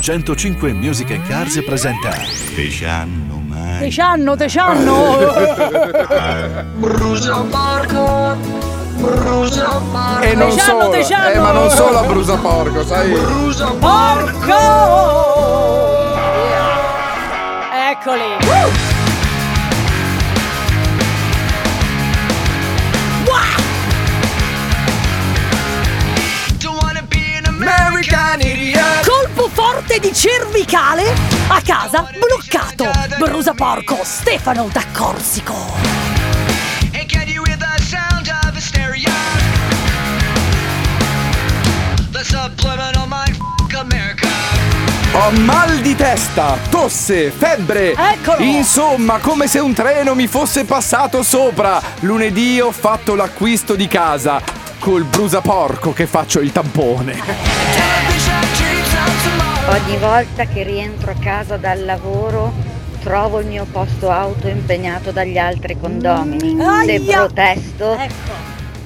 105 Music and Cars presenta Te c'hanno mai Te c'hanno, te c'hanno! Brusa porco, brusa porco, E non Te c'hanno, solo, te c'hanno. eh, ma non solo a Brusa Porco, sai? brusa Porco! Eccoli! Don't Forte di cervicale a casa bloccato. Brusa porco Stefano da Corsico. Ho mal di testa, tosse, febbre. Eccolo. Insomma, come se un treno mi fosse passato sopra. Lunedì ho fatto l'acquisto di casa. Col brusaporco che faccio il tampone. Ogni volta che rientro a casa dal lavoro trovo il mio posto auto impegnato dagli altri condomini. Se Aia! protesto Ecco.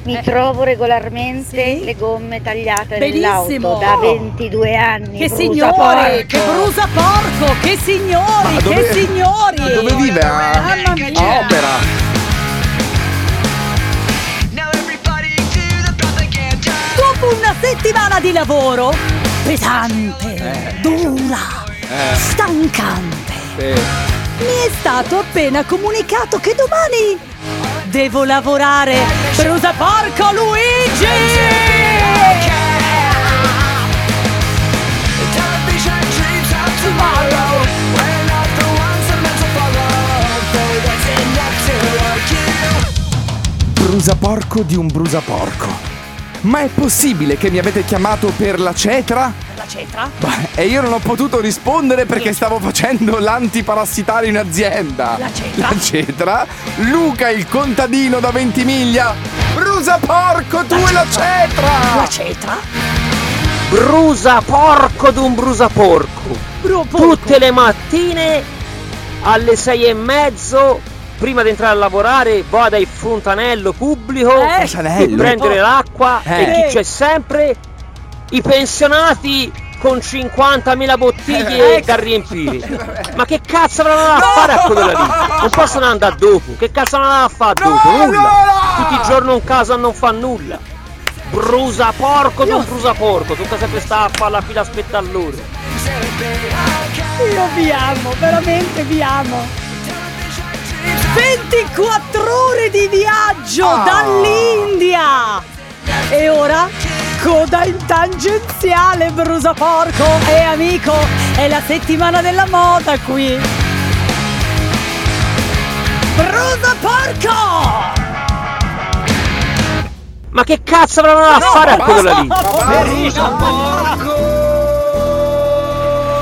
mi Eh. trovo regolarmente Sì. le gomme tagliate Benissimo. nell'auto da 22 anni. Che brusa signori! porco. Che brusa porco! Che signori! Ma dove- che signori! Dove vive? A, Mamma mia! a Opera. Dopo una settimana di lavoro pesante, dura, stancante, Sì. mi è stato appena comunicato che domani devo lavorare. Brusa porco Luigi! You. Brusaporco di un brusaporco. Ma è possibile che mi avete chiamato per la cetra? La cetra? Beh, E io non ho potuto rispondere perché stavo facendo l'antiparassitario in azienda. La cetra? La cetra? Luca il contadino da Ventimiglia. Brusa porco, tu e la cetra! La cetra? Brusa porco d'un brusa porco. Bru- porco. Tutte le mattine alle sei e mezzo, prima di entrare a lavorare, vado al fontanello pubblico Eh, Fontanello? prendere l'acqua Eh. e chi c'è sempre? I pensionati con 50.000 bottiglie Ecco. da riempire. Ma che cazzo avranno da fare a quello lì? Non possono andare dopo. Che cazzo hanno da fare dopo? No, Nulla. no, no! Tutti i giorni in casa non fa nulla. Brusa porco, non brusa porco. Tocca sempre stare a fare la fila aspetta all'ora. Io vi amo, veramente vi amo. 24 ore di viaggio Ah. dall'India. E ora coda in tangenziale, brusa porco. E amico, è la settimana della moda qui. Brusa porco! Ma che cazzo avranno da fare a quello lì? Poverino.